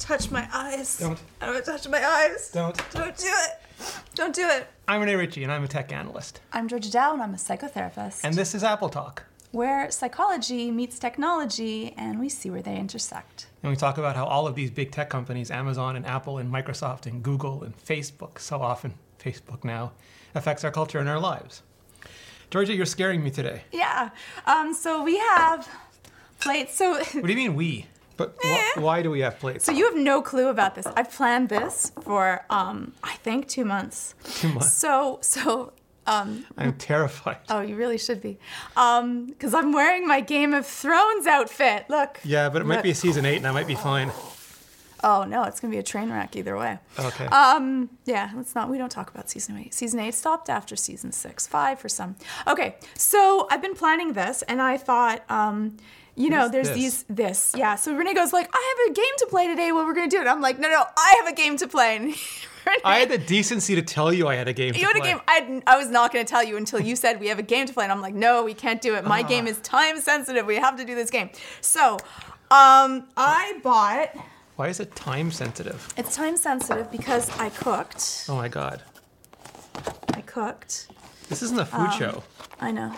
touch my eyes. Don't. I don't want to touch my eyes. Don't. Don't do it. Don't do it. I'm Rene Ritchie, and I'm a tech analyst. I'm Georgia Dow, and I'm a psychotherapist. And this is Apple Talk. where psychology meets technology, and we see where they intersect. And we talk about how all of these big tech companies, Amazon and Apple and Microsoft and Google and Facebook, so often Facebook now, affects our culture and our lives. Georgia, you're scaring me today. Yeah. Um. So we have plates. So. What do you mean we? But wh- why do we have plates? So you have no clue about this. I've planned this for um I think two months. Two months. So so um I'm terrified. oh you really should be um because I'm wearing my Game of Thrones outfit. Look. Yeah, but it might be a season eight, and I might be fine. Oh no, it's gonna be a train wreck either way. Okay. Um, yeah, let's not. We don't talk about season eight. Season eight stopped after season six, five for some. Okay, so I've been planning this, and I thought, um, you know, there's this? these this, yeah. So Rene goes like, I have a game to play today. What we're gonna do? And I'm like, no, no, I have a game to play. And Rene, I had the decency to tell you I had a game. you to had a game. I, I was not going to tell you until you said we have a game to play, and I'm like, no, we can't do it. My game Ah. is time sensitive. We have to do this game. So, um, I bought. Why is it time sensitive? It's time sensitive because I cooked. Oh my god. I cooked. This isn't a food Um, show. I know.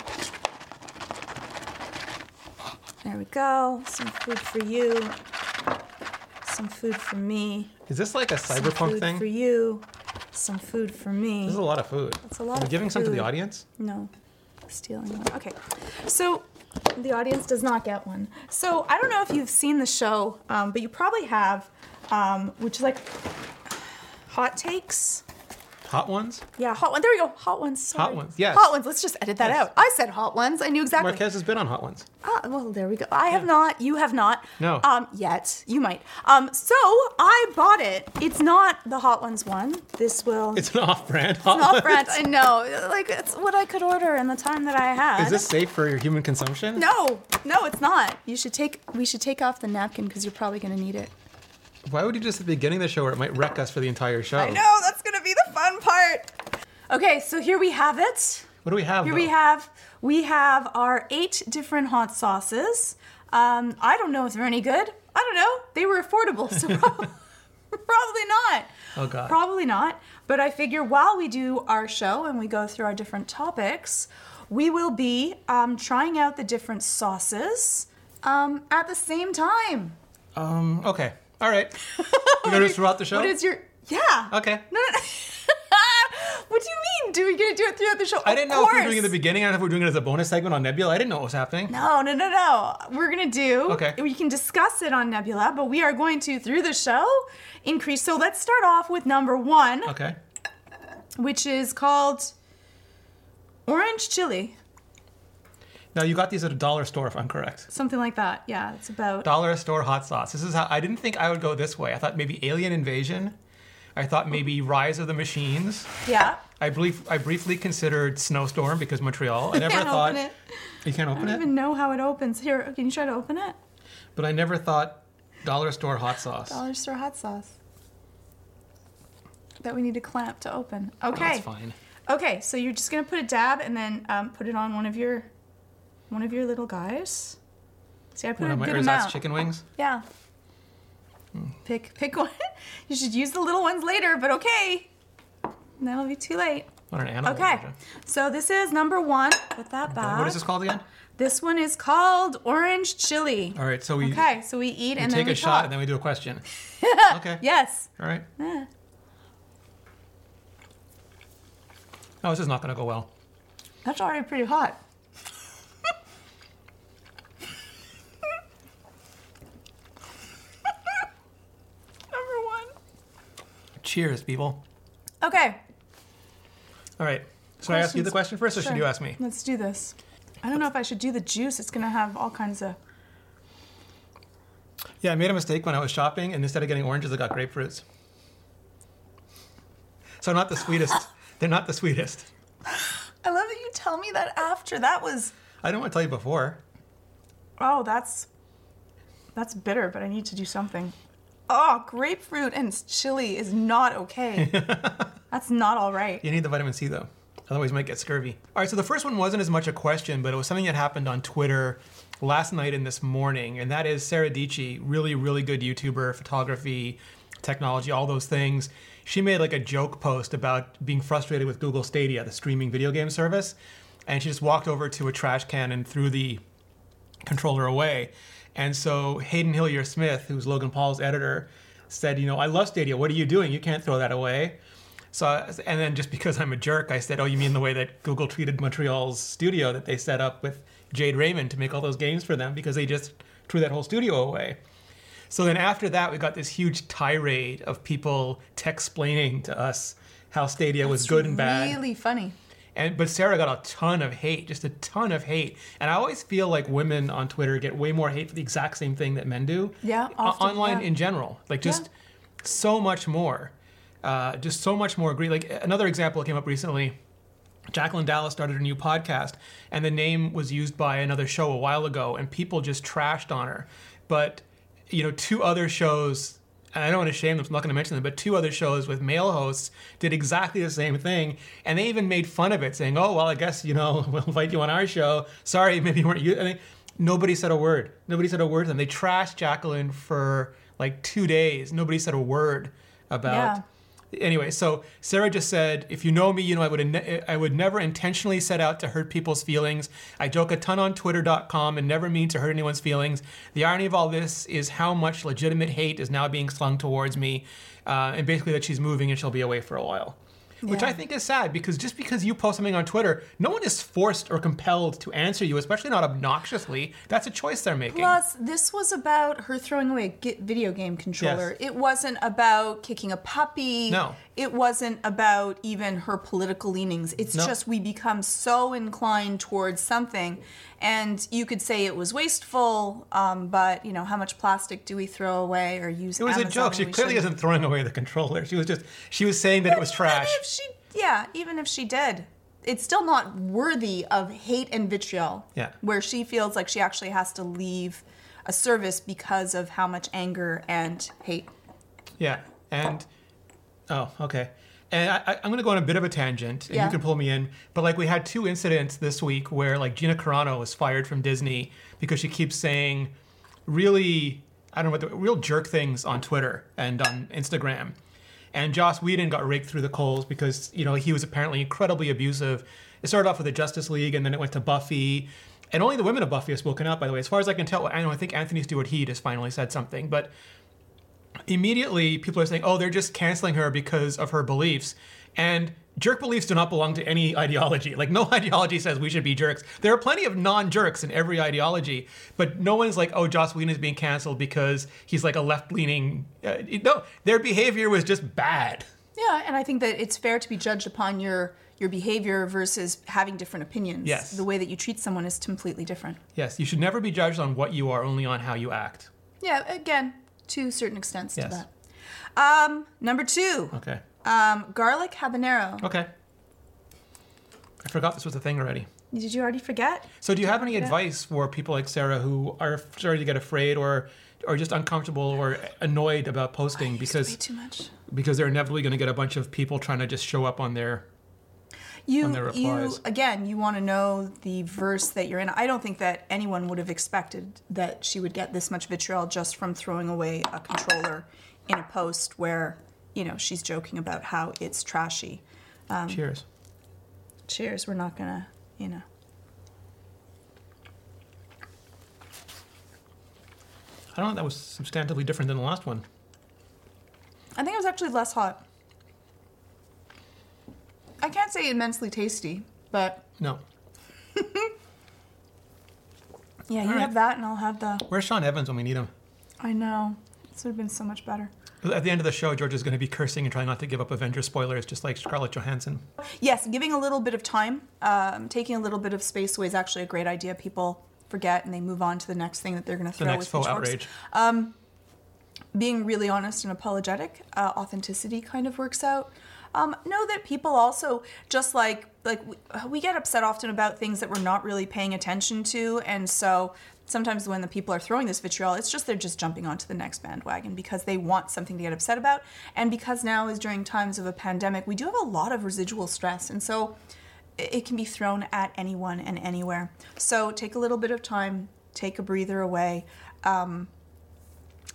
There we go. Some food for you. Some food for me. Is this like a cyberpunk Some food thing? for you. Some food for me. This is a lot of food. It's a lot Are we of giving some to the audience? No, stealing one. Okay, so the audience does not get one. So I don't know if you've seen the show, um, but you probably have, um, which is like hot takes. Hot ones? Yeah, hot one. There we go. Hot ones. Sorry. Hot ones, yes. Hot ones. Let's just edit that Yes. out. I said hot ones. I knew exactly. Marques has been on Hot Ones. Ah, well, there we go. I have not. You have not. No. Um, yet. You might. Um, so I bought it. It's not the Hot Ones one. This will. It's an off-brand Hot off Ones. brand. I know. Like it's what I could order in the time that I had. Is this safe for your human consumption? No, no, it's not. You should take. We should take off the napkin because you're probably gonna need it. Why would you just at the beginning of the show where it might wreck us for the entire show? I know that's gonna be the fun part. Okay, so here we have it. What do we have? Here though? we have we have our eight different hot sauces. Um, I don't know if they're any good. I don't know. They were affordable, so prob- probably not. Oh, God. Probably not. But I figure while we do our show and we go through our different topics, we will be um, trying out the different sauces um, at the same time. Um. Okay. All right. You gonna do this throughout the show? What is your yeah? Okay. No, no, what do you mean? Do we gonna do it throughout the show? I didn't know if we were doing it at the beginning. I don't know if we were doing it as a bonus segment on Nebula. I didn't know what was happening. No, no, no, no. We're gonna do. Okay. We can discuss it on Nebula, but we are going to through the show increase. So let's start off with number one, Okay. which is called orange chili, Now you got these at a dollar store, if I'm correct. something like that. Yeah, it's about. Dollar store hot sauce. This is how I didn't think I would go this way. I thought maybe Alien Invasion. I thought maybe Rise of the Machines. Yeah. I brief, I briefly considered Snowstorm because Montreal. I never can't thought open it. you can't open it. I don't it. even know how it opens. Here, can you try to open it? But I never thought dollar store hot sauce. Dollar store hot sauce. That we need to clamp to open. Okay. That's fine. Okay, so you're just gonna put a dab and then um, put it on one of your one of your little guys. See, I put One a of my good ersatz amount. chicken wings. Yeah. Pick pick one. you should use the little ones later, but okay. That'll be too late. What an animal. Okay, so this is number one. Put that back. What is this called again? This one is called orange chili. All right, so we, Okay, so we eat we and take then we a shot and then we do a question. okay. Yes. All right. Eh. Oh, this is not going to go well. That's already pretty hot. Number one. Cheers, people. Okay. All right. So I ask you the question first, or should you ask me? Let's do this. I don't know if I should do the juice. It's gonna have all kinds of. Yeah, I made a mistake when I was shopping, and instead of getting oranges, I got grapefruits. So not the sweetest. They're not the sweetest. I love that you tell me that after. That was. I didn't want to tell you before. Oh, that's. That's bitter, but I need to do something. Oh, grapefruit and chili is not okay. that's not all right. You need the vitamin C though, otherwise you might get scurvy. All right, so the first one wasn't as much a question, but it was something that happened on Twitter last night and this morning, and that is Sarah Dietschy, really, really good YouTuber, photography, technology, all those things. She made like a joke post about being frustrated with Google Stadia, the streaming video game service, and she just walked over to a trash can and threw the controller away. And so Hayden Hillier Smith, who's Logan Paul's editor, said, you know, I love Stadia. What are you doing? You can't throw that away. So, and then just because I'm a jerk, I said, oh, you mean the way that Google treated Montreal's studio that they set up with Jade Raymond to make all those games for them because they just threw that whole studio away. So then after that, we got this huge tirade of people text-splaining to us how Stadia was good and bad. Really funny. And but Sarah got a ton of hate, just a ton of hate. And I always feel like women on Twitter get way more hate for the exact same thing that men do. Yeah, often, online yeah. in general, like just so much more, uh, just so much more. Agree. Like another example that came up recently. Jacqueline Dallas started a new podcast, and the name was used by another show a while ago, and people just trashed on her. But you know, two other shows, and I don't want to shame them, so I'm not going to mention them, but two other shows with male hosts did exactly the same thing, and they even made fun of it, saying, "Oh, well, I guess you know we'll invite you on our show. Sorry, maybe you weren't you." And they, nobody said a word. Nobody said a word, to them. they trashed Jacqueline for like two days. Nobody said a word about. Yeah. Anyway, so Sarah just said, "If you know me, you know I would ne- I would never intentionally set out to hurt people's feelings. I joke a ton on Twitter.com and never mean to hurt anyone's feelings. The irony of all this is how much legitimate hate is now being slung towards me, uh, and basically that she's moving and she'll be away for a while." Which Yeah. I think is sad because just because you post something on Twitter, no one is forced or compelled to answer you, especially not obnoxiously. That's a choice they're making. Plus, this was about her throwing away a video game controller. It wasn't about kicking a puppy. No. It wasn't about even her political leanings. It's No. just we become so inclined towards something, and you could say it was wasteful, um, but you know, how much plastic do we throw away or use? it was a joke. She clearly shouldn't? isn't throwing away the controller. She was just she was saying that it was trash. Even if she, yeah, even if she did, it's still not worthy of hate and vitriol. Yeah. Where she feels like she actually has to leave a service because of how much anger and hate. Yeah, and oh, okay. And I, I'm going to go on a bit of a tangent, and Yeah. you can pull me in. But like, we had two incidents this week where like Gina Carano was fired from Disney because she keeps saying really, I don't know what the real jerk things on Twitter and on Instagram. And Joss Whedon got raked through the coals because you know he was apparently incredibly abusive. It started off with the Justice League, and then it went to Buffy. And only the women of Buffy have spoken out, by the way. As far as I can tell, I know I think Anthony Stewart Head has finally said something, but immediately people are saying, oh, they're just canceling her because of her beliefs. And jerk beliefs do not belong to any ideology. Like, no ideology says we should be jerks. There are plenty of non jerks in every ideology, but no one's like, oh, Joss Whedon is being canceled because he's like a left leaning. Uh, no, their behavior was just bad. Yeah, and I think that it's fair to be judged upon your your behavior versus having different opinions. Yes. The way that you treat someone is completely different. Yes, you should never be judged on what you are, only on how you act. Yeah, again, to certain extents Yes. to that. Um, number two, Okay. um, garlic habanero. Okay. I forgot this was a thing already. Did you already forget? So, do you have any advice for people like Sarah who are starting to get afraid or, or just uncomfortable or annoyed about posting because too much. because they're inevitably going to get a bunch of people trying to just show up on their You, you again, you want to know the verse that you're in. I don't think that anyone would have expected that she would get this much vitriol just from throwing away a controller in a post where, you know, she's joking about how it's trashy. Um, cheers. Cheers. We're not gonna, you know. I don't know. That was substantively different than the last one. I think it was actually less hot. I can't say immensely tasty, but No. yeah, you right. have that and I'll have the. Where's Sean Evans when we need him? I know. This would have been so much better. At the end of the show, George is going to be cursing and trying not to give up Avengers spoilers, just like Scarlett Johansson. Yes, giving a little bit of time, um, taking a little bit of space away is actually a great idea. People forget and they move on to the next thing that they're going to throw. The next faux outrage. being really honest and apologetic, uh, authenticity kind of works out. Um, know that people also just like like we, we get upset often about things that we're not really paying attention to, and so sometimes when the people are throwing this vitriol, it's just they're just jumping onto the next bandwagon because they want something to get upset about, and because now is during times of a pandemic, we do have a lot of residual stress, and so it can be thrown at anyone and anywhere. So take a little bit of time, take a breather away, um,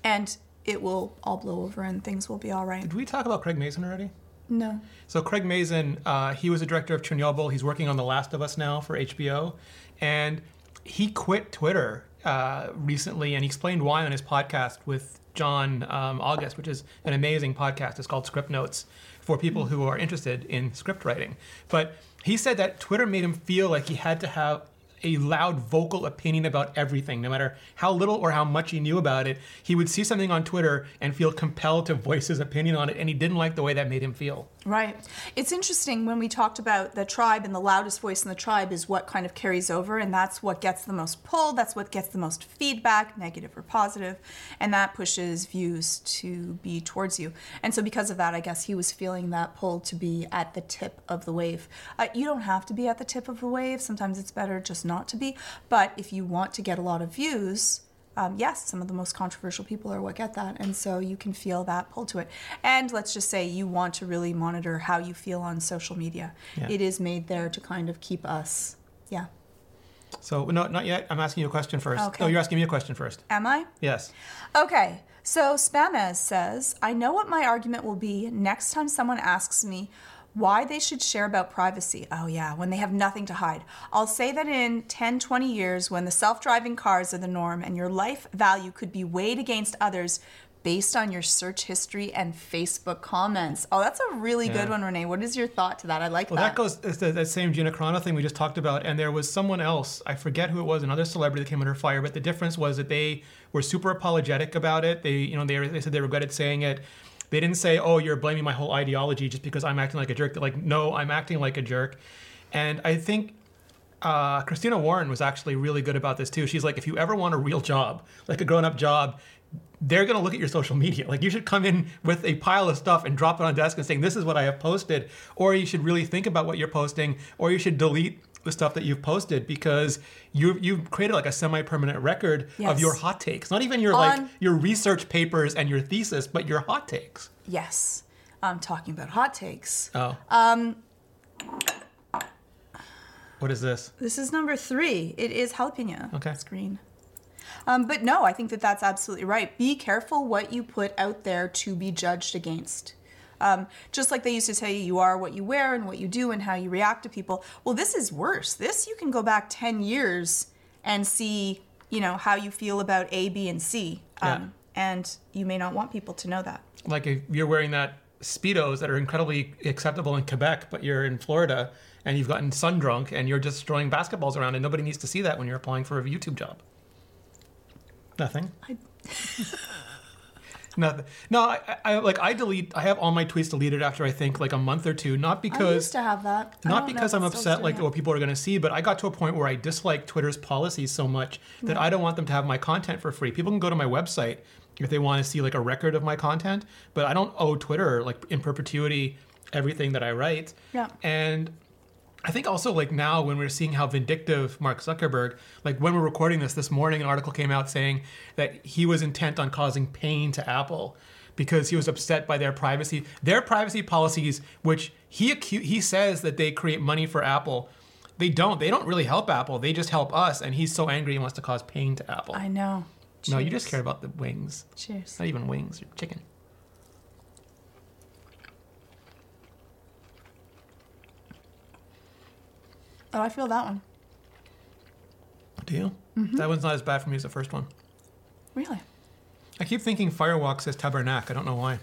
and it will all blow over and things will be all right. Did we talk about Craig Mazin already? No. So Craig Mazin, uh, he was a director of Chernobyl. He's working on The Last of Us now for HBO, and he quit Twitter uh, recently, and he explained why on his podcast with John um, August, which is an amazing podcast. It's called Scriptnotes for people who are interested in script writing. But he said that Twitter made him feel like he had to have a loud vocal opinion about everything, no matter how little or how much he knew about it. He would see something on Twitter and feel compelled to voice his opinion on it, and he didn't like the way that made him feel. Right. It's interesting when we talked about the tribe and the loudest voice in the tribe is what kind of carries over, and that's what gets the most pull, that's what gets the most feedback, negative or positive, and that pushes views to be towards you. And so, because of that, I guess he was feeling that pull to be at the tip of the wave. Uh, you don't have to be at the tip of the wave, sometimes it's better just not to be, but if you want to get a lot of views, um, yes, some of the most controversial people are what get that. And so you can feel that pull to it. And let's just say you want to really monitor how you feel on social media. Yeah. It is made there to kind of keep us, yeah. So, no, not yet. I'm asking you a question first. Okay. No, you're asking me a question first. Am I? Yes. Okay, so Spamez says, I know what my argument will be next time someone asks me why they should share about privacy. Oh, yeah, when they have nothing to hide. I'll say that in 10, 20 years, when the self driving cars are the norm and your life value could be weighed against others based on your search history and Facebook comments. Oh, that's a really Yeah. good one, Rene. What is your thought to that? I like that. Well, that goes the, that same Gina Carano thing we just talked about, and there was someone else. I forget who it was, another celebrity that came under fire. But the difference was that they were super apologetic about it. They, you know, they, they said they regretted saying it. They didn't say, "Oh, you're blaming my whole ideology just because I'm acting like a jerk." They're like, "No, I'm acting like a jerk," and I think uh, Christina Warren was actually really good about this too. She's like, if you ever want a real job, like a grown-up job, they're going to look at your social media. Like you should come in with a pile of stuff and drop it on a desk and saying, "This is what I have posted," or you should really think about what you're posting, or you should delete the stuff that you've posted because you you've created like a semi-permanent record of your hot takes. Not even your like your research papers and your thesis, but your hot takes. Yes. I'm talking about hot takes. Oh. Um. What is this? This is number three. It is jalapeno. Okay. It's green. Um, but no, I think that that's absolutely right. Be careful what you put out there to be judged against. Um, just like they used to tell you, you are what you wear and what you do and how you react to people. Well, this is worse. This you can go back 10 years and see, you know, how you feel about A, B, and C. Um, Yeah. And you may not want people to know that. like if you're wearing that speedos that are incredibly acceptable in Quebec, but you're in Florida and you've gotten sun drunk and you're just throwing basketballs around, and nobody needs to see that when you're applying for a YouTube job. Nothing. I- Nothing. No, I, I like I delete. I have all my tweets deleted after I think like a month or two. Not because I used to have that. Not because I'm upset like it. what people are going to see, but I got to a point where I dislike Twitter's policies so much that I don't want them to have my content for free. People can go to my website if they want to see like a record of my content, but I don't owe Twitter like in perpetuity everything that I write. Yeah. And I think also like now when we're seeing how vindictive Mark Zuckerberg, like when we're recording this this morning, an article came out saying that he was intent on causing pain to Apple because he was upset by their privacy, their privacy policies, which he acu- he says that they create money for Apple. They don't. They don't really help Apple. They just help us. And he's so angry he wants to cause pain to Apple. I know. no, you just care about the wings. Cheers. Not even wings. You're chicken. Oh, I feel that one. Do you? Mm-hmm. That one's not as bad for me as the first one. Really? I keep thinking Firewalk says Tabernac. I don't know why.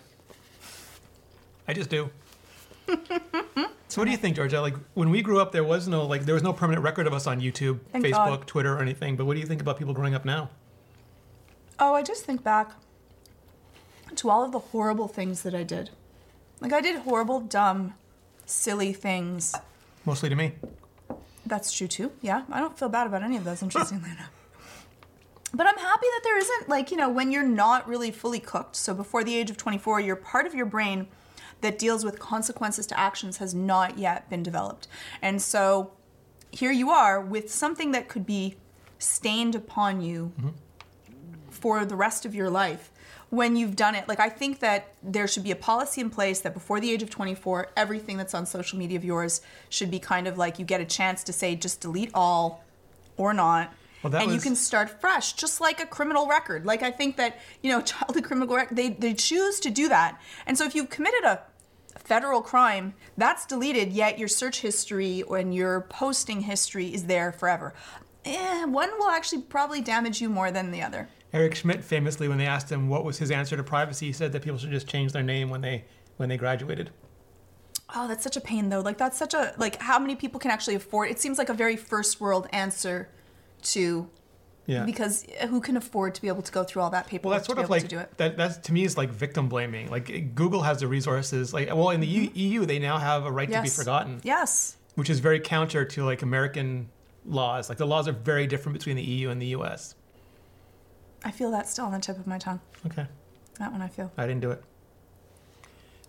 I just do. so what do you think, Georgia? Like when we grew up, there was no like there was no permanent record of us on YouTube, Thank Facebook, God. Twitter, or anything. But what do you think about people growing up now? Oh, I just think back to all of the horrible things that I did. Like, I did horrible, dumb, silly things. Mostly to me. That's true too. Yeah, I don't feel bad about any of those, interestingly enough. But I'm happy that there isn't, like, you know, when you're not really fully cooked. So before the age of 24, your part of your brain that deals with consequences to actions has not yet been developed. And so here you are with something that could be stained upon you mm-hmm. for the rest of your life when you've done it. Like, I think that there should be a policy in place that before the age of 24, everything that's on social media of yours should be kind of like you get a chance to say just delete all or not. Well, and you can start fresh, just like a criminal record. Like I think that you know, childhood criminal record, they they choose to do that. And so if you've committed a federal crime, that's deleted. Yet your search history and your posting history is there forever. Eh, one will actually probably damage you more than the other. Eric Schmidt famously, when they asked him what was his answer to privacy, he said that people should just change their name when they when they graduated. Oh, that's such a pain though. Like that's such a like how many people can actually afford it seems like a very first world answer to Yeah. because who can afford to be able to go through all that paperwork well, that's sort to of like to do it? that. That's to me is like victim blaming. Like Google has the resources. Like well, in the E- mm-hmm. EU, they now have a right to be forgotten, Yes. which is very counter to like American laws. Like the laws are very different between the EU and the US. I feel that still on the tip of my tongue. Okay, That one I feel. I didn't do it.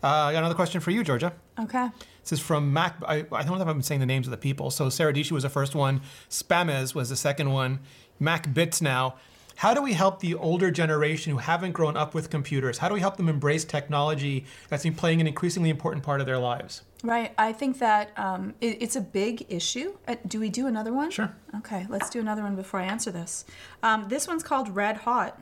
Uh, I got another question for you, Georgia. Okay. This is from Mac. I, I don't know if I'm saying the names of the people. So Sarah Dietschy was the first one. Spamez was the second one. Mac Bits now. How do we help the older generation who haven't grown up with computers? How do we help them embrace technology that's been playing an increasingly important part of their lives? Right. I think that um, it, it's a big issue. Uh, do we do another one? Sure. Okay, let's do another one before I answer this. Um, this one's called Red Hot.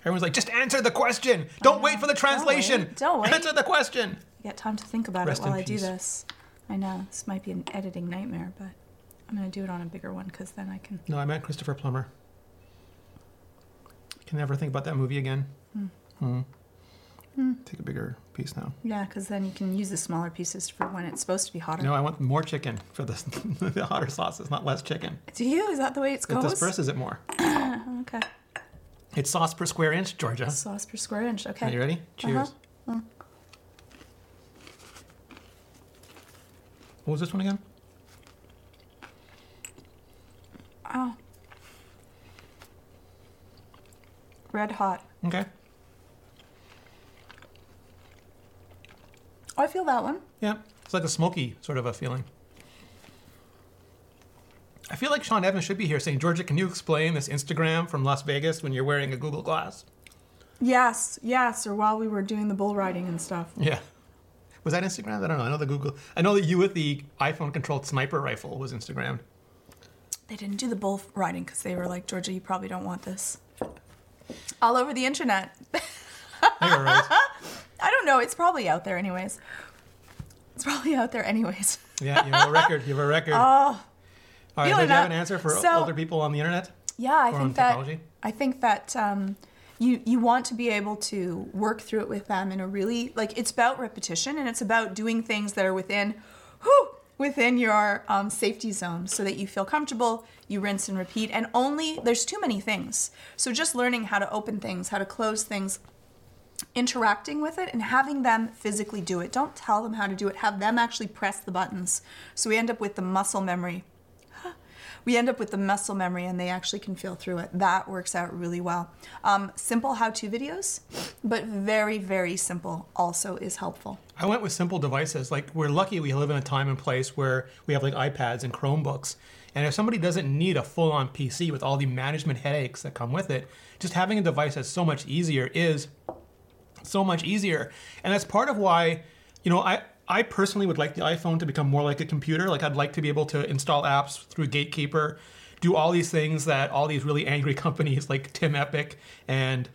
Everyone's like, just answer the question. Don't wait for the translation. wait. Don't wait. Answer the question. I get time to think about Rest it while I do this. I know this might be an editing nightmare, but I'm going to do it on a bigger one because then I can. No, I meant Christopher Plummer. Can never think about that movie again. Hmm. Take a bigger piece now. Yeah, because then you can use the smaller pieces for when it's supposed to be hotter. No, I want more chicken for the, the hotter sauces, not less chicken. Do you? Is that the way it It goes? disperses it more. Okay. It's sauce per square inch, Georgia. Sauce per square inch. Okay. Are you ready? Cheers. Uh-huh. What was this one again? Oh. Red hot. Okay. Oh, I feel that one. Yeah. It's like a smoky sort of a feeling. I feel like Sean Evans should be here saying, Georgia, can you explain this Instagram from Las Vegas when you're wearing a Google Glass? Yes, yes. Or while we were doing the bull riding and stuff. Yeah. Was that Instagram? I don't know. I know the Google. I know that you with the iPhone controlled sniper rifle was Instagram. They didn't do the bull riding because they were like, Georgia, you probably don't want this. All over the internet. Right. I don't know. It's probably out there, anyways. It's probably out there, anyways. Yeah, you have a record. You have a record. Oh, All right, do you have an answer for So- older people on the internet? yeah. I think that technology? I think that um, you you want to be able to work through it with them in a really like it's about repetition and it's about doing things that are within, whew, within your um, safety zone so that you feel comfortable. You rinse and repeat, and only there's too many things. So just learning how to open things, how to close things, interacting with it and having them physically do it. Don't tell them how to do it, have them actually press the buttons. So we end up with the muscle memory. We end up with the muscle memory and they actually can feel through it. That works out really well. Um, simple how to videos, but very, very simple also is helpful. I went with simple devices. Like we're lucky we live in a time and place where we have like iPads and Chromebooks. And if somebody doesn't need a full-on PC with all the management headaches that come with it, just having a device that's so much easier is so much easier. And that's part of why, you know, I I personally would like the iPhone to become more like a computer. Like I'd like to be able to install apps through Gatekeeper, do all these things that all these really angry companies like Tim Epic and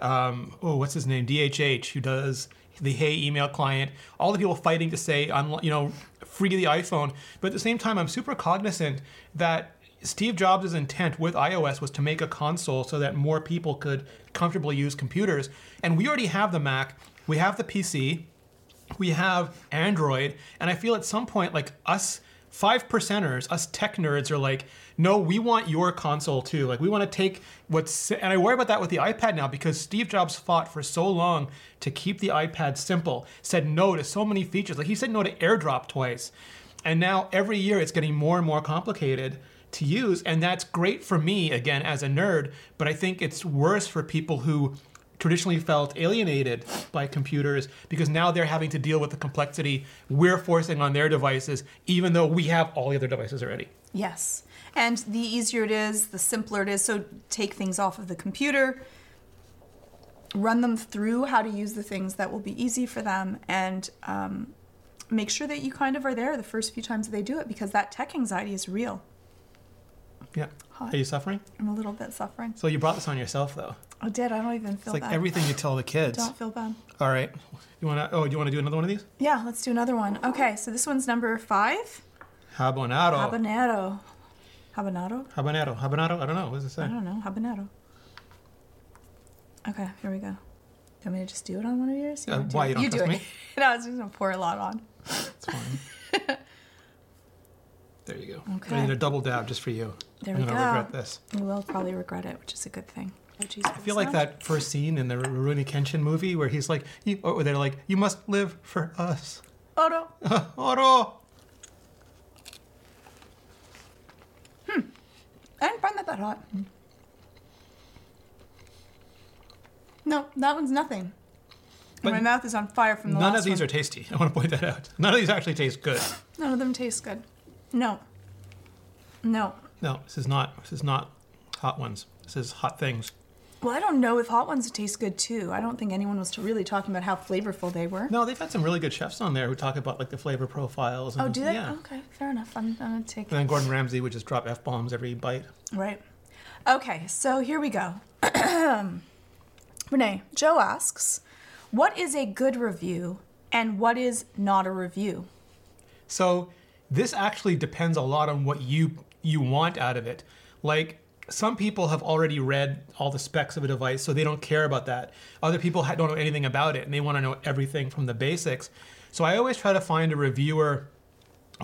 um, oh, what's his name, DHH, who does the Hey email client, all the people fighting to say, you know, free the iPhone. But at the same time, I'm super cognizant that Steve Jobs' intent with iOS was to make a console so that more people could comfortably use computers. And we already have the Mac, we have the PC, we have Android, and I feel at some point, like us five percenters, us tech nerds are like, no, we want your console too. Like we want to take what's, and I worry about that with the iPad now because Steve Jobs fought for so long to keep the iPad simple, said no to so many features. Like he said no to AirDrop twice, and now every year it's getting more and more complicated to use, and that's great for me again as a nerd. But I think it's worse for people who traditionally felt alienated by computers because now they're having to deal with the complexity we're forcing on their devices, even though we have all the other devices already. Yes. And the easier it is, the simpler it is. So take things off of the computer, run them through how to use the things that will be easy for them, and um, make sure that you kind of are there the first few times they do it because that tech anxiety is real. Yeah. Are you suffering? I'm a little bit suffering. So you brought this on yourself, though. I did. I don't even feel It's like bad. everything you tell the kids. Don't feel bad. All right. You want to? Oh, you want to do another one of these? Yeah, let's do another one. Okay, so this one's number five. Habanero. Habanero. Habanero? Habanero. Habanero. I don't know. What does it say? I don't know. Habanero. Okay, here we go. You want me to just do it on one of yours? Uh, wanna do why, you don't do trust it. me? no, I was just gonna pour a lot on. It's fine. there you go. Okay. I need a double dab just for you. There I'm we gonna go. regret this. You will probably regret it, which is a good thing. Oh, geez, I feel like that first scene in the Rurouni Kenshin movie where he's like, you, or they're like, "You must live for us." Oh no. Oro. I didn't find that that hot. No, that one's nothing. But My mouth is on fire from the None of these one. are tasty. I want to point that out. None of these actually taste good. None of them taste good. No. No. No, this is not. This is not hot ones. This is hot things. Well, I don't know if hot ones taste good too. I don't think anyone was really talking about how flavorful they were. No, they've had some really good chefs on there who talk about like the flavor profiles. Oh, and, Oh, do they? Yeah. Okay, fair enough. I'm, I'm gonna take And then Gordon Ramsay would just drop f bombs every bite. Right. Okay, so here we go. Rene, Joe asks, what is a good review and what is not a review? So this actually depends a lot on what you you want out of it. Like some people have already read all the specs of a device, so they don't care about that. Other people don't know anything about it, and they want to know everything from the basics. So I always try to find a reviewer,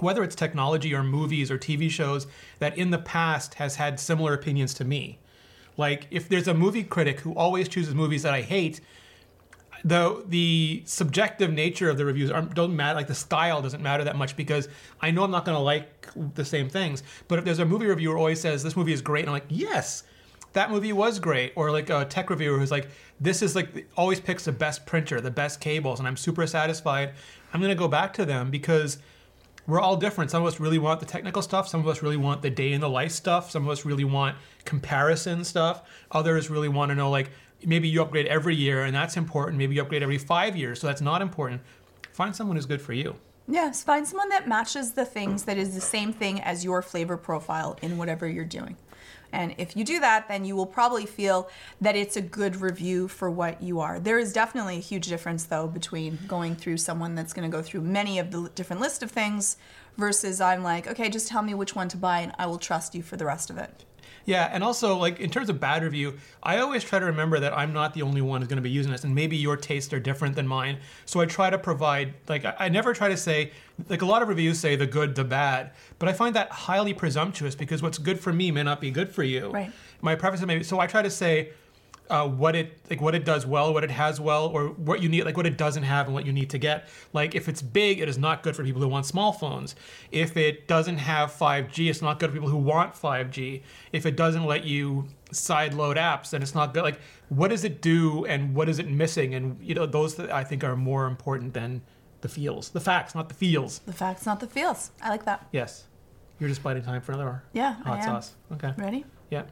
whether it's technology or movies or TV shows, that in the past has had similar opinions to me. Like if there's a movie critic who always chooses movies that I hate, the the subjective nature of the reviews don't matter. Like the style doesn't matter that much because I know I'm not going to like the same things. But if there's a movie reviewer who always says this movie is great, and I'm like, yes, that movie was great. Or like a tech reviewer who's like, this is like always picks the best printer, the best cables, and I'm super satisfied. I'm going to go back to them because we're all different. Some of us really want the technical stuff. Some of us really want the day in the life stuff. Some of us really want comparison stuff. Others really want to know like maybe you upgrade every year and that's important. Maybe you upgrade every five years, so that's not important. Find someone who's good for you. Yes, find someone that matches the things that is the same thing as your flavor profile in whatever you're doing. And if you do that, then you will probably feel that it's a good review for what you are. There is definitely a huge difference, though, between going through someone that's going to go through many of the different list of things versus I'm like, okay, just tell me which one to buy and I will trust you for the rest of it. Yeah, and also like in terms of bad review, I always try to remember that I'm not the only one who's going to be using this, and maybe your tastes are different than mine. So I try to provide like I, I never try to say like a lot of reviews say the good, the bad, but I find that highly presumptuous because what's good for me may not be good for you. Right. My preference maybe so I try to say. Uh, what it like what it does well, what it has well, or what you need, like what it doesn't have and what you need to get. Like if it's big, it is not good for people who want small phones. If it doesn't have 5G, it's not good for people who want 5G. If it doesn't let you side load apps, then it's not good. Like what does it do and what is it missing? And you know those that I think are more important than the feels, the facts, not the feels. The facts, not the feels. I like that. Yes, you're just biting time for another hour. Yeah, hot sauce. Okay. Ready? Yeah.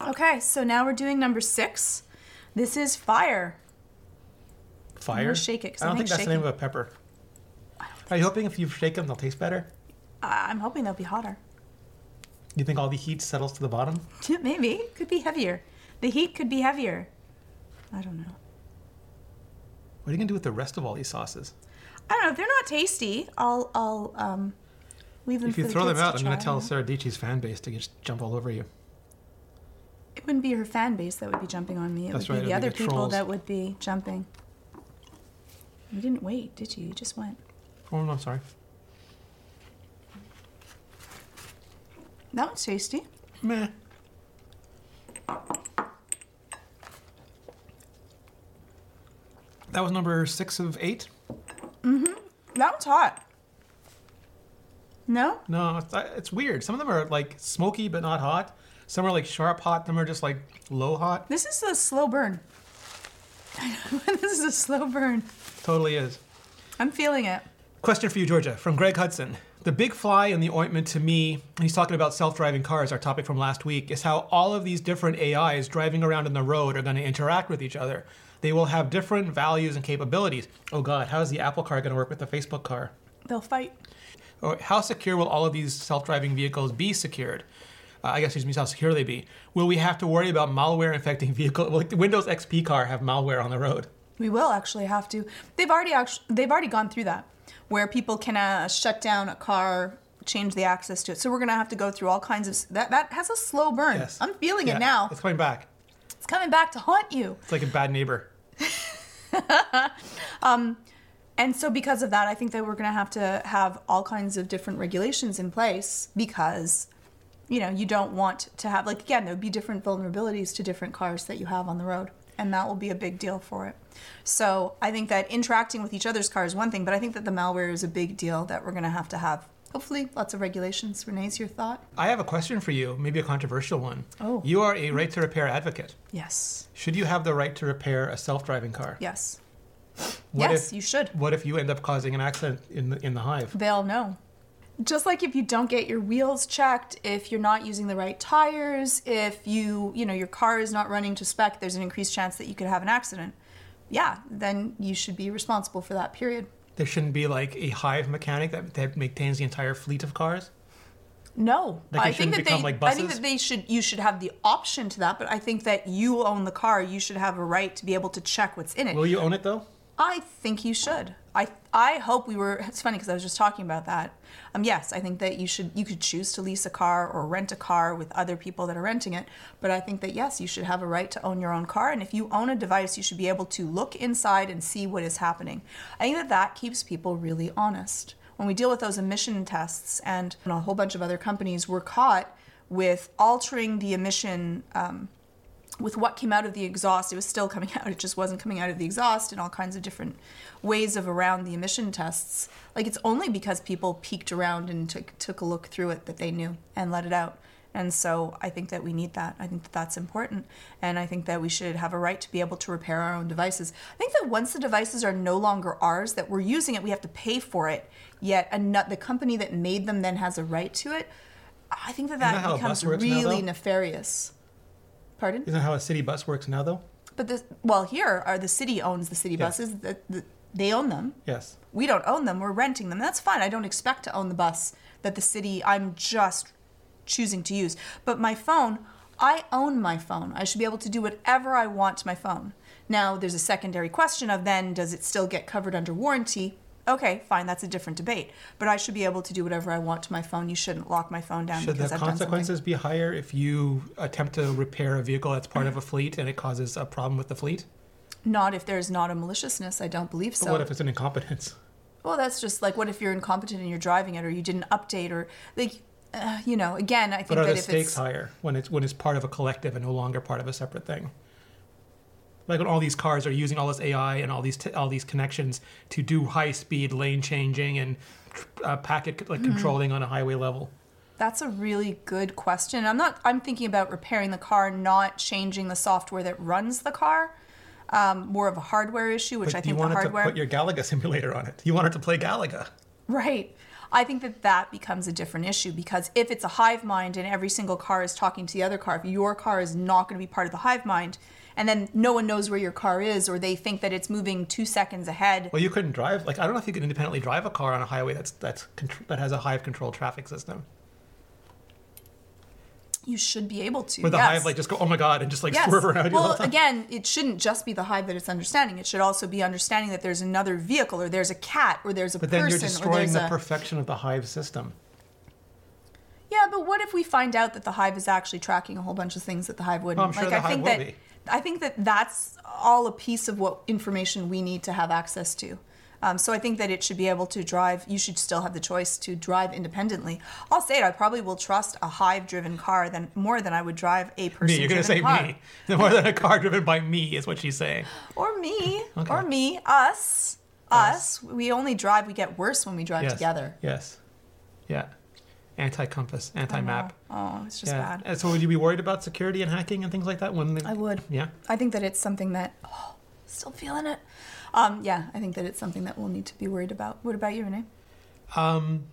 Okay, so now we're doing number six. This is fire. Fire. shake it, I I don't think think that's the name of a pepper. Are you hoping if you shake them, they'll taste better? I'm hoping they'll be hotter. You think all the heat settles to the bottom? Maybe. Could be heavier. The heat could be heavier. I don't know. What are you gonna do with the rest of all these sauces? I don't know. If they're not tasty, I'll I'll um leave them If you the throw them out, I'm gonna tell? Sarah fan base to just jump all over you. It wouldn't be her fan base that would be jumping on me. It That's would right, be the it'd be other the people trolls. that would be jumping. You didn't wait, did you? You just went. Oh, no, sorry. That one's tasty. Meh. That was number six of eight. Mm-hmm. That one's hot. No? No, it's, uh, it's weird. Some of them are like smoky but not hot. Some are like sharp hot. Some are just like low hot. This is a slow burn. this is a slow burn. Totally is. I'm feeling it. Question for you, Georgia, from Greg Hudson. The big fly in the ointment to me, and he's talking about self driving cars, our topic from last week, is how all of these different AIs driving around in the road are going to interact with each other. They will have different values and capabilities. Oh, God, how is the Apple car going to work with the Facebook car? They'll fight. Or how secure will all of these self driving vehicles be secured? Uh, I guess excuse me, how secure they be. Will we have to worry about malware infecting vehicle? Will the Windows XP car have malware on the road? We will actually have to. They've already actually they've already gone through that, where people can uh, shut down a car, change the access to it. So we're gonna have to go through all kinds of that. That has a slow burn. Yes. I'm feeling Yeah, it now. It's coming back. It's coming back to haunt you. It's like a bad neighbor. And so, because of that, I think that we're going to have to have all kinds of different regulations in place because, you know, you don't want to have, like, again, there would be different vulnerabilities to different cars that you have on the road. And that will be a big deal for it. So, I think that interacting with each other's car is one thing, but I think that the malware is a big deal that we're going to have to have. Hopefully, lots of regulations. Rene's your thought? I have a question for you, maybe a controversial one. Oh. You are a right to repair advocate. Yes. Should you have the right to repair a self-driving car? Yes. What yes, if- you should. What if you end up causing an accident in the in the hive? they'll know. Just like if you don't get your wheels checked, if you're not using the right tires, if you, you know, your car is not running to spec, there's an increased chance that you could have an accident. Yeah, then you should be responsible for that period. There shouldn't be like a hive mechanic that, that maintains the entire fleet of cars. No, Like I think that they, like I think that they should. You should have the option to that, but I think that you own the car. You should have a right to be able to check what's in it. Will you own it though? I think you should. I I hope we were. It's funny because I was just talking about that. Um, yes, I think that you should. You could choose to lease a car or rent a car with other people that are renting it. But I think that yes, you should have a right to own your own car. And if you own a device, you should be able to look inside and see what is happening. I think that that keeps people really honest. When we deal with those emission tests, and a whole bunch of other companies were caught with altering the emission. Um, with what came out of the exhaust, it was still coming out. It just wasn't coming out of the exhaust in all kinds of different ways of around the emission tests. Like it's only because people peeked around and took took a look through it that they knew and let it out. And so I think that we need that. I think that that's important. And I think that we should have a right to be able to repair our own devices. I think that once the devices are no longer ours, that we're using it, we have to pay for it. Yet a nut, the company that made them then has a right to it. I think that that becomes works now, really nefarious. Pardon? Isn't that how a city bus works now though? But this, well, here are the city owns the city Yes. buses. The, the, they own them. Yes. We don't own them. We're renting them. That's fine. I don't expect to own the bus that the city. I'm just choosing to use. But my phone, I own my phone. I should be able to do whatever I want to my phone. Now, there's a secondary question of then does it still get covered under warranty? Okay, fine. That's a different debate. But I should be able to do whatever I want to my phone. You shouldn't lock my phone down Should because the I've done something. consequences be higher if you attempt to repair a vehicle that's part of a fleet and it causes a problem with the fleet? Not if there's not a maliciousness. I don't believe so. But what if it's an incompetence? Well, that's just like what if you're incompetent and you're driving it, or you didn't update, or like, uh, you know. Again, I think But are that the if stakes it's higher when it's when it's part of a collective and no longer part of a separate thing? Like when all these cars are using all this AI and all these t- all these connections to do high speed lane changing and uh, packet Mm-hmm. like controlling on a highway level. that's a really good question. I'm not. I'm thinking about repairing the car, not changing the software that runs the car. Um, more of a hardware issue, which But I you think the wanted hardware. to put your Galaga simulator on it. You wanted to play Galaga. Right. I think that that becomes a different issue because if it's a hive mind and every single car is talking to the other car, if your car is not going to be part of the hive mind, and then no one knows where your car is, or they think that it's moving two seconds ahead, Well, you couldn't drive. Like I don't know if you could independently drive a car on a highway that's that's that has a hive controlled traffic system. you should be able to. Where the yes. hive like just go, oh my god, and just like Yes. swerve around well, again, it shouldn't just be the hive that it's understanding. It should also be understanding that there's another vehicle, or there's a cat, or there's a but person, then you're destroying the a. perfection of the hive system. yeah, but what if we find out that the hive is actually tracking a whole bunch of things that the hive wouldn't? Oh, I'm sure like, the I hive think will that be. I think that that's all a piece of what information we need to have access to. Um, so I think that it should be able to drive. You should still have the choice to drive independently. I'll say it. I probably will trust a hive-driven car than more than I would drive a person. Me, you're gonna say car. me. More than a car driven by me is what she's saying. or me, Okay. or me, us, us. We only drive. We get worse when we drive Yes. together. Yes. Yeah. Anti compass, anti map. Oh, it's just Yeah. bad. And so would you be worried about security and hacking and things like that when I would. Yeah. I think that it's something that. Oh, still feeling it. Um, yeah, I think that it's something that we'll need to be worried about. What about you, Rene? Um,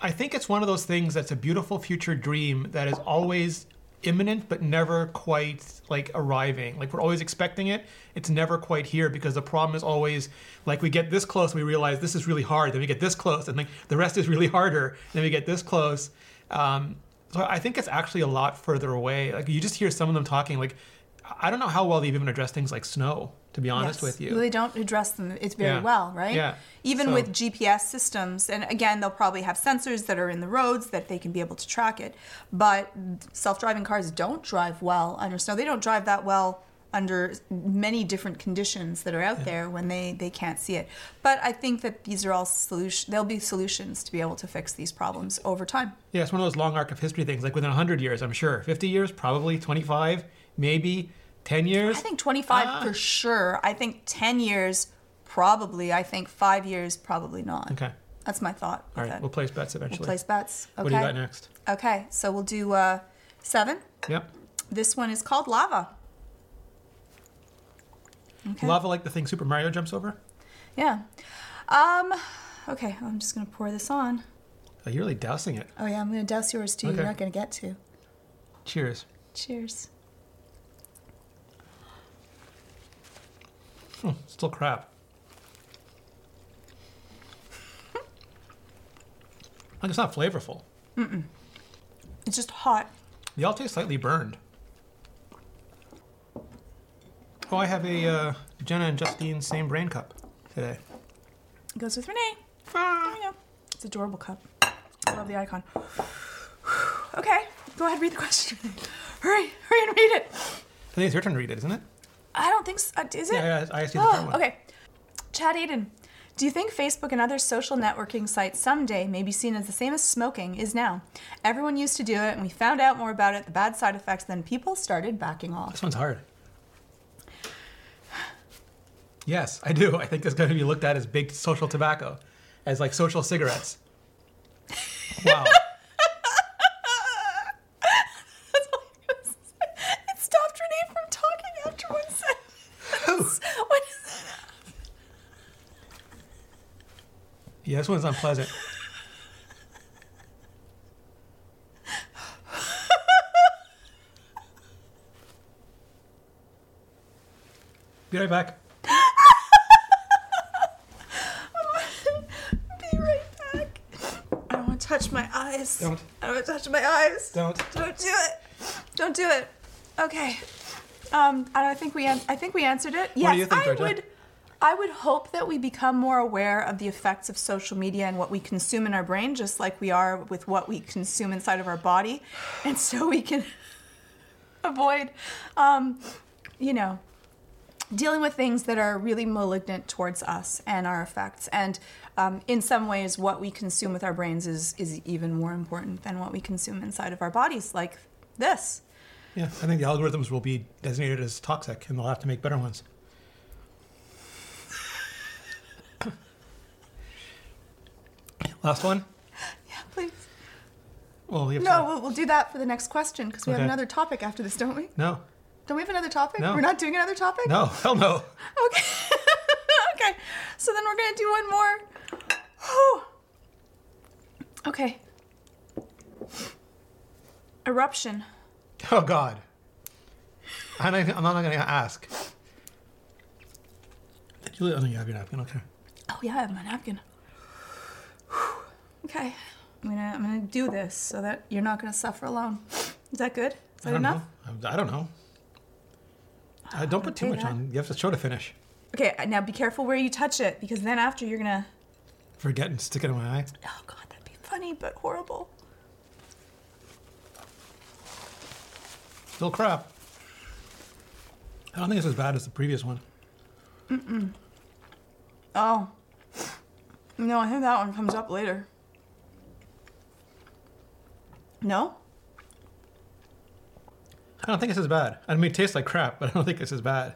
I think it's one of those things that's a beautiful future dream that is always imminent but never quite like arriving. Like we're always expecting it. It's never quite here because the problem is always like we get this close, we realize this is really hard. Then we get this close, and like the rest is really harder. Then we get this close. Um, So I think it's actually a lot further away. Like you just hear some of them talking. Like I don't know how well they've even addressed things like snow. To be honest Yes. with you, Well, they don't address them it's very Yeah. well, right? Yeah. Even So- with GPS systems, and again, they'll probably have sensors that are in the roads that they can be able to track it. But self-driving cars don't drive well under snow. They don't drive that well under many different conditions that are out there when they, they can't see it. But I think that these are all solution. There'll be solutions to be able to fix these problems over time. yeah, it's one of those long arc of history things. Like within hundred years, I'm sure. Fifty years, probably. Twenty-five, maybe. Ten years. I think 25 Ah. for sure. I think 10 years probably. I think five years probably not. Okay. That's my thought. All with it. We'll place bets eventually. We'll place bets. Okay. What do you got next? Okay, so we'll do uh, seven. Yep. This one is called lava. Okay. Lava like the thing Super Mario jumps over. Yeah. Um. Okay, I'm just gonna pour this on. Oh, you're really dousing it. Oh yeah, I'm gonna douse yours too. Okay. You're not gonna get to. Cheers. Cheers. Hmm, still crap. like it's not flavorful. It's just hot. They all taste slightly burned. Oh, I have a uh, Jenna and Justine same brain cup today. It goes with Rene. There you go. It's adorable cup. I love the icon. Okay, go ahead, read the question. hurry, hurry and read it. I think it's your turn to read it, isn't it? I don't think so. Uh, Is it? Yeah, I see the Oh, one. okay. Chad Aiden, do you think Facebook and other social networking sites someday may be seen as the same as smoking is now? Everyone used to do it, and we found out more about it, the bad side effects, then people started backing off. This one's hard. Yes, I do. I think it's going to be looked at as big social tobacco, as like social cigarettes. Wow. That's all I'm gonna say. It stopped Rene from talking after one sentence. What is that? Yeah, this one's unpleasant. Be right back. Be right back. I don't want to touch my eyes. Don't. I don't want to touch my eyes. Don't. Don't do it. Don't do it. Okay. Um, I don't think we. An- I think we answered it. Yes, do you think, I Georgia? would. I would hope that we become more aware of the effects of social media and what we consume in our brain, just like we are with what we consume inside of our body, and so we can avoid, um, you know, dealing with things that are really malignant towards us and our effects. And um, in some ways, what we consume with our brains is is even more important than what we consume inside of our bodies, like this. Yeah, I think the algorithms will be designated as toxic, and they'll have to make better ones. Last one. Yeah, please. Well, we have No, we'll, we'll do that for the next question because we Okay. have another topic after this, don't we? No, Don't we have another topic? No. We're not doing another topic? no, hell no. Okay. okay. So then we're going to do one more. Whew. Okay. Eruption. Oh God. I'm not, I'm not going to ask. Julie, oh, no, you have your napkin. Okay. Oh yeah, I have my napkin. Whew. Okay. I'm gonna I'm gonna do this so that you're not gonna suffer alone. Is that good? Is I that don't enough? know. I I don't know. Uh, don't put too much that- on. You have to show to finish. Okay, now be careful where you touch it because then after you're gonna Forget and stick it in my eye. Oh god, that'd be funny but horrible. Still crap. I don't think it's as bad as the previous one. Mm mm. Oh. No, I think that one comes up later. No? I don't think it's as bad. I mean, it tastes like crap, but I don't think it's as bad.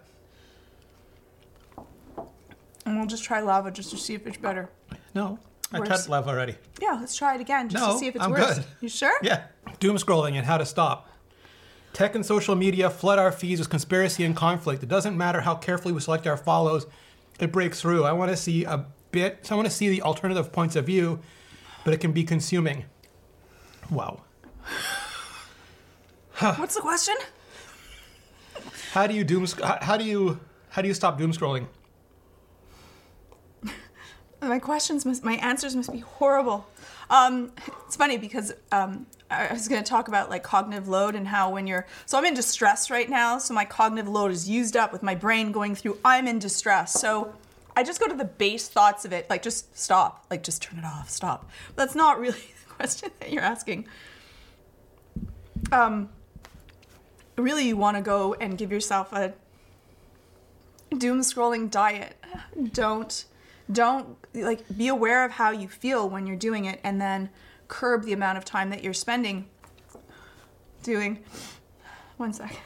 And we'll just try lava just to see if it's better. No, I Worse. tried lava already. Yeah, let's try it again just No, to see if it's I'm worse. good. You sure? Yeah. Doom scrolling and how to stop. Tech and social media flood our feeds with conspiracy and conflict. It doesn't matter how carefully we select our follows, it breaks through. I want to see a bit, so I want to see the alternative points of view, but it can be consuming. Wow. What's the question? How do you doom sc- how how do you how do you stop doom scrolling? My questions must, my answers must be horrible. Um, it's funny because um, I was going to talk about like cognitive load and how when you're so I'm in distress right now, so my cognitive load is used up with my brain going through I'm in distress. So I just go to the base thoughts of it, like just stop, like just turn it off, stop. That's not really the question that you're asking. Um, really, you want to go and give yourself a doom scrolling diet. Don't, don't like be aware of how you feel when you're doing it, and then curb the amount of time that you're spending doing. One sec.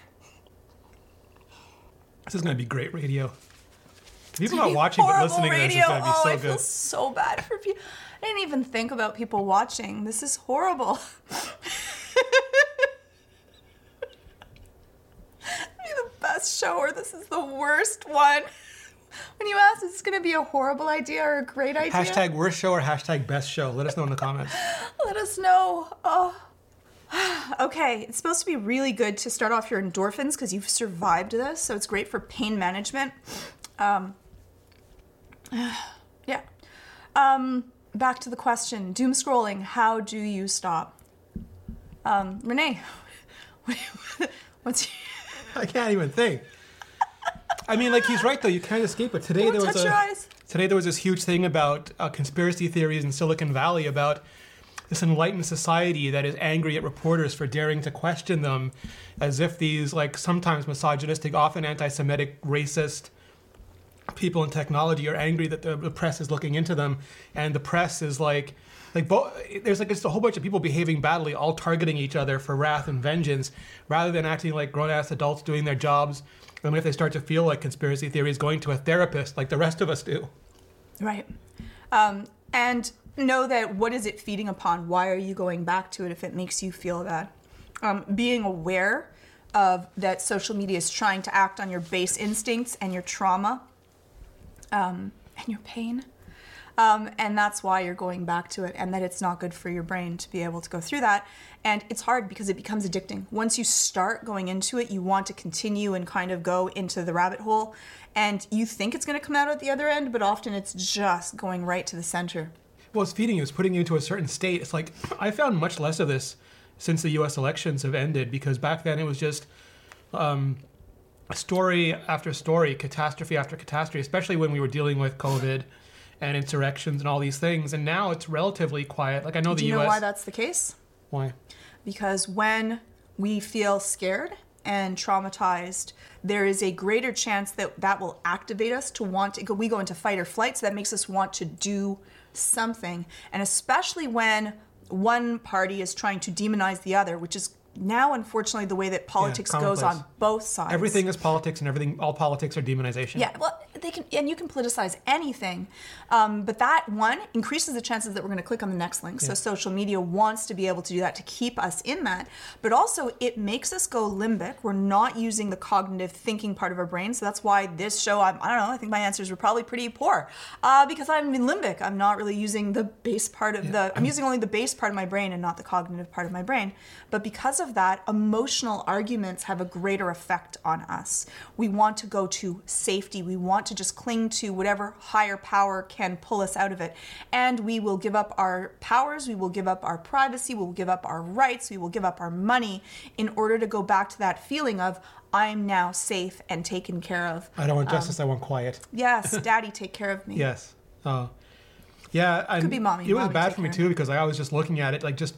This is going to be great radio. People not watching but listening to this is going to be oh, so I good. feel so bad for people. I didn't even think about people watching. This is horrible. show or this is the worst one. When you ask, is this going to be a horrible idea or a great idea? Hashtag worst show or hashtag best show. Let us know in the comments. Let us know. Oh. Okay, it's supposed to be really good to start off your endorphins because you've survived this, so it's great for pain management. Um, yeah. Um, back to the question doom scrolling, how do you stop? Um, Rene, what's I can't even think. I mean, like he's right though. You can't escape it. Today Don't there was a today there was this huge thing about uh, conspiracy theories in Silicon Valley about this enlightened society that is angry at reporters for daring to question them, as if these like sometimes misogynistic, often anti-Semitic, racist people in technology are angry that the, the press is looking into them, and the press is like. Like bo- there's like just a whole bunch of people behaving badly, all targeting each other for wrath and vengeance, rather than acting like grown-ass adults doing their jobs. I mean, if they start to feel like conspiracy theories, going to a therapist like the rest of us do. Right. Um, and know that what is it feeding upon? Why are you going back to it if it makes you feel bad? Um, being aware of that social media is trying to act on your base instincts and your trauma um, and your pain. Um, and that's why you're going back to it, and that it's not good for your brain to be able to go through that. And it's hard because it becomes addicting. Once you start going into it, you want to continue and kind of go into the rabbit hole, and you think it's going to come out at the other end, but often it's just going right to the center. Well, it's feeding you. It's putting you into a certain state. It's like I found much less of this since the U.S. elections have ended because back then it was just um, story after story, catastrophe after catastrophe, especially when we were dealing with COVID and insurrections and all these things. And now it's relatively quiet. Like I know the US. Do you U.S. know why that's the case? why? because when we feel scared and traumatized there is a greater chance that that will activate us to want to we go into fight or flight so that makes us want to do something and especially when one party is trying to demonize the other which is now unfortunately the way that politics goes commonplace. on both sides Everything is politics, and everything. All politics are demonization. yeah, well, they can, and you can politicize anything, um, but that one increases the chances that we're going to click on the next link. So social media wants to be able to do that to keep us in that, but also it makes us go limbic. We're not using the cognitive thinking part of our brain, so that's why this show. I'm, I don't know. I think my answers were probably pretty poor uh, because I'm in limbic. I'm not really using the base part of the. I'm using only the base part of my brain and not the cognitive part of my brain. But because of that, emotional arguments have a greater effect on us. We want to go to safety. We want to just cling to whatever higher power can pull us out of it. And we will give up our powers, we will give up our privacy, we will give up our rights, we will give up our money in order to go back to that feeling of, I'm now safe and taken care of. I don't want um, justice. I want quiet. Yes, daddy, take care of me. Yes. Oh. Yeah, and be mommy. It was Mommy bad for me too because I was just looking at it, like just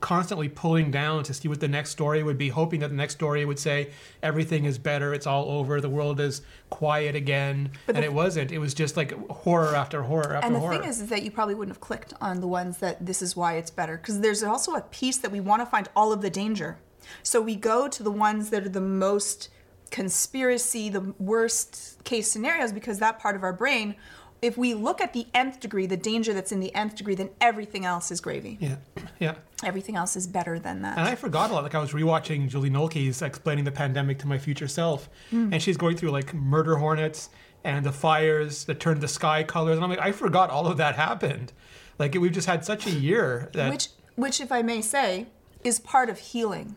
constantly pulling down to see what the next story would be, hoping that the next story would say everything is better, it's all over, the world is quiet again, But and the- it wasn't. It was just like horror after horror after horror. And the thing is, is that you probably wouldn't have clicked on the ones that this is why it's better. Because there's also a piece that we want to find all of the danger. So we go to the ones that are the most conspiracy, the worst case scenarios, because that part of our brain, if we look at the nth degree, the danger that's in the nth degree, then everything else is gravy. yeah, yeah. Everything else is better than that. And I forgot a lot. Like I was rewatching Julie Nolke's explaining the pandemic to my future self, Hmm. and she's going through like murder hornets and the fires that turned the sky colors, and I'm like, I forgot all of that happened. Like we've just had such a year that which which if i may say is part of healing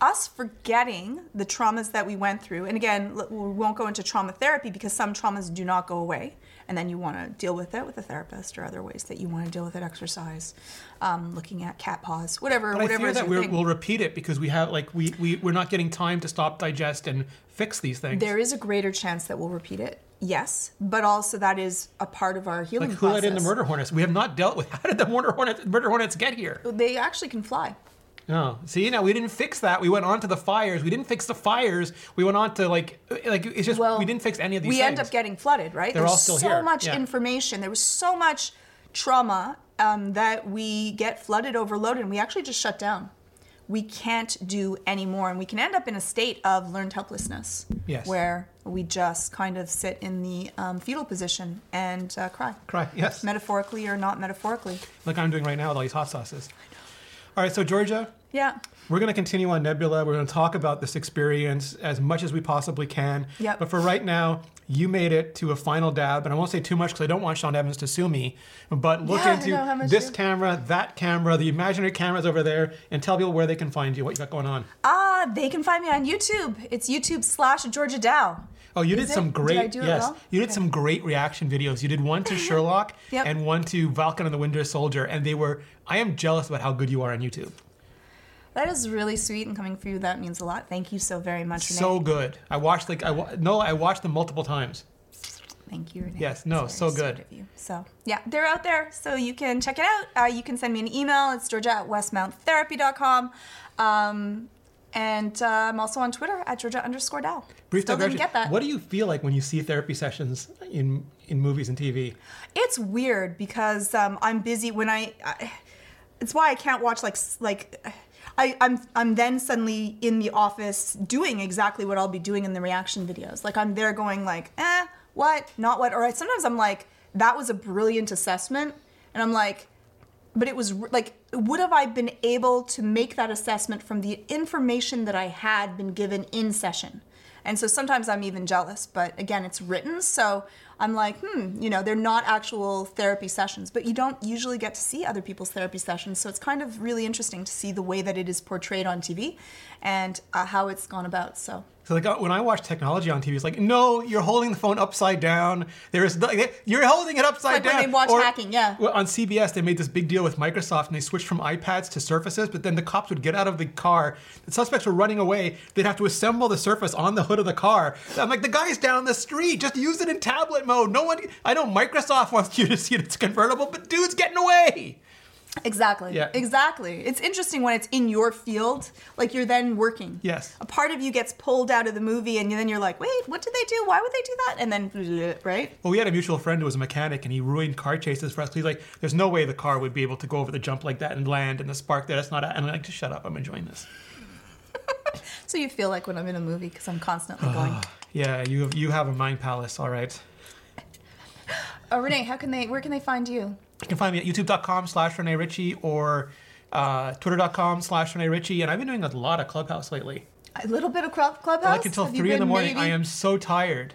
us forgetting the traumas that we went through. And again, we won't go into trauma therapy because some traumas do not go away. And then you want to deal with it with a therapist or other ways that you want to deal with it, exercise, um, looking at cat paws, whatever, But I fear is that thing. we'll repeat it because we have like we, we we're not getting time to stop, digest, and fix these things. There is a greater chance that we'll repeat it, yes, but also that is a part of our healing like who let in the murder hornets? We have not dealt with how did the murder hornets murder hornets get here? They actually can fly. No, see now we didn't fix that. We went on to the fires. We didn't fix the fires. We went on to like like it's just Well, we didn't fix any of these. Things. We things. end up getting flooded, right? They're There's all still so here, much yeah. information. There was so much trauma um, that we get flooded, overloaded, and we actually just shut down. We can't do any more, and we can end up in a state of learned helplessness, Yes. where we just kind of sit in the um, fetal position and uh, cry, Cry, yes, metaphorically or not metaphorically. like I'm doing right now with all these hot sauces. All right, so Georgia, Yeah. We're going to continue on Nebula. We're going to talk about this experience as much as we possibly can. Yep. But for right now, you made it to a final dab, and I won't say too much because I don't want Sean Evans to sue me. But look Yeah, into know how much this you- camera, that camera, the imaginary cameras over there, and tell people where they can find you, what you got going on. Ah, they can find me on YouTube. It's YouTube slash Georgia Dow. Oh, you Is did it? some Did great I do it yes. well? You did Okay. some great reaction videos. You did one to Sherlock Yep. and one to Falcon and the Winter Soldier, and they were. I am jealous about how good you are on YouTube. That is really sweet and coming from you. That means a lot. Thank you so very much, Rene. So good. I watched like I wa- no, I watched them multiple times. Thank you, Rene. Yes, no, It's so good. sweet of you. So, yeah, they're out there, so you can check it out. Uh, you can send me an email. It's georgia at westmounttherapy.com. Um, and uh, I'm also on Twitter at georgia underscore dow. Brief Still didn't get that. What do you feel like when you see therapy sessions in in movies and TV? It's weird because um, I'm busy when I, I. It's why I can't watch like like. I, I'm I'm then suddenly in the office doing exactly what I'll be doing in the reaction videos. Like I'm there going like, eh, what, not what, or I, sometimes I'm like, that was a brilliant assessment, and I'm like, but it was like, would have I been able to make that assessment from the information that I had been given in session? And so sometimes I'm even jealous, but again, it's written, so I'm like, hmm, you know, they're not actual therapy sessions, but you don't usually get to see other people's therapy sessions, so it's kind of really interesting to see the way that it is portrayed on TV and uh, how it's gone about. So So like uh, when I watch technology on TV, it's like, no, you're holding the phone upside down. There is you're holding it upside like when down. they watch Or- hacking, yeah. On CBS, they made this big deal with Microsoft, and they switched from iPads to Surfaces. But then the cops would get out of the car. The suspects were running away. They'd have to assemble the Surface on the hood of the car. I'm like, the guy's down the street. Just use it in tablet mode. No one. I know Microsoft wants you to see it. it's convertible, but dude's getting away. Exactly. Yeah. Exactly. It's interesting when it's in your field, like you're then working. Yes. A part of you gets pulled out of the movie, and then you're like, wait, what did they do? Why would they do that? And then, right? Well, we had a mutual friend who was a mechanic, and he ruined car chases for us. He's like, "There's no way the car would be able to go over the jump like that and land and the spark there. That's not." And I'm like, "Just shut up. I'm enjoying this." So you feel like when I'm in a movie because I'm constantly ah, going. Yeah, you have, you have a mind palace. All right. Oh, Rene, how can they? Where can they find you? You can find me at youtube.com slash Rene Ritchie or uh, twitter.com slash Rene Ritchie. And I've been doing a lot of Clubhouse lately. A little bit of club, clubhouse. Like until Have three in the morning. maybe- I am so tired.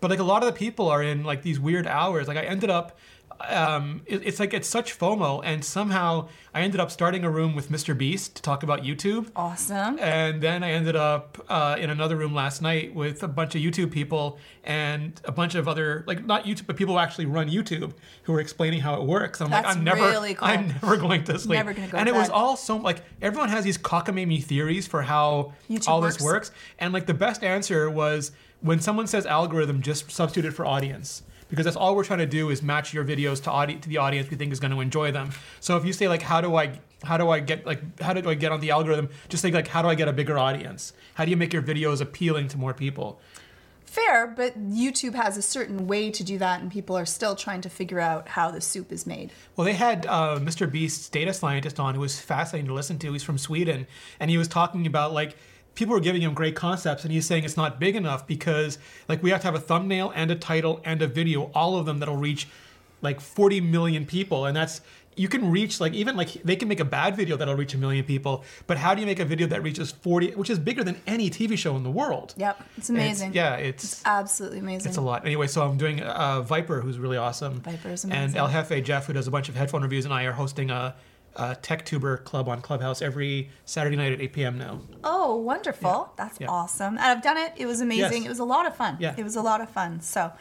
But like a lot of the people are in like these weird hours. Like I ended up, um, it- it's like it's such FOMO. And somehow I ended up starting a room with Mr. Beast to talk about YouTube. Awesome. And then I ended up uh, in another room last night with a bunch of YouTube people and a bunch of other, like not YouTube, but people who actually run YouTube who were explaining how it works. And I'm like, I'm never, really cool. I'm never going to sleep. Never gonna go and it was all so like everyone has these cockamamie theories for how YouTube all this works. works. And like the best answer was when someone says algorithm, just substitute it for audience. Because that's all we're trying to do is match your videos to audi- to the audience we think is going to enjoy them. So if you say like, how do I how do I get like how do I get on the algorithm? Just think like, how do I get a bigger audience? How do you make your videos appealing to more people? Fair, but YouTube has a certain way to do that, and people are still trying to figure out how the soup is made. Well, they had uh, Mr. Beast's data scientist on, who was fascinating to listen to. He's from Sweden, and he was talking about like people are giving him great concepts, and he's saying it's not big enough because like we have to have a thumbnail and a title and a video, all of them that'll reach like 40 million people, and that's you can reach like even like they can make a bad video that'll reach a million people, but how do you make a video that reaches 40, which is bigger than any TV show in the world? Yep, it's amazing. yeah, it's Absolutely amazing. it's a lot. Anyway, so I'm doing uh, Viper, who's really awesome. Viper is amazing And. El Jefe Jeff, who does a bunch of headphone reviews, and I are hosting a uh, TechTuber Club on Clubhouse every Saturday night at 8 p.m. now. Oh, wonderful. That's Yeah. awesome. And I've done it. It was amazing. Yes. It was a lot of fun. Yeah. It was a lot of fun. So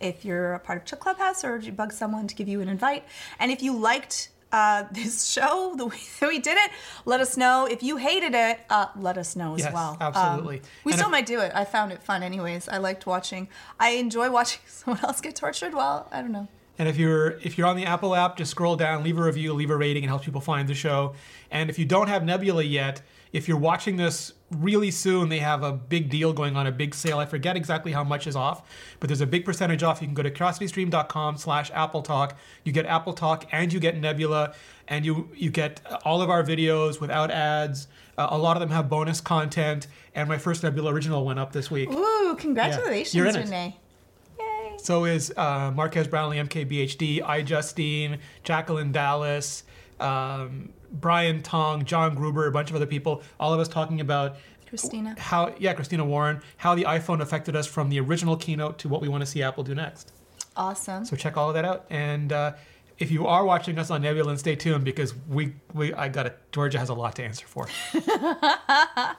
if you're a part of Clubhouse or you bug someone to give you an invite, and if you liked uh, this show, the way that we did it, let us know. If you hated it, uh, let us know as Yes, well. absolutely. Um, we And still if- might do it. I found it fun anyways. I liked watching. I enjoy watching someone else get tortured. Well, I don't know. And if you're if you're on the Apple app, just scroll down, leave a review, leave a rating. It helps people find the show. And if you don't have Nebula yet, if you're watching this really soon, they have a big deal going on, a big sale. I forget exactly how much is off, but there's a big percentage off. You can go to curiositystream.com slash Apple Talk. You get Apple Talk and you get Nebula, and you you get all of our videos without ads. Uh, a lot of them have bonus content, and my first Nebula original went up this week. Ooh, congratulations, You're in it. Rene. So is uh, Marques Brownlee, MKBHD, I Justine, Jacklyn Dallas, um, Brian Tong, John Gruber, a bunch of other people. All of us talking about Christina. how, yeah, Christina Warren, how the iPhone affected us from the original keynote to what we want to see Apple do next. Awesome. So check all of that out. And uh, if you are watching us on Nebula, stay tuned because we, we I got it. Georgia has a lot to answer for.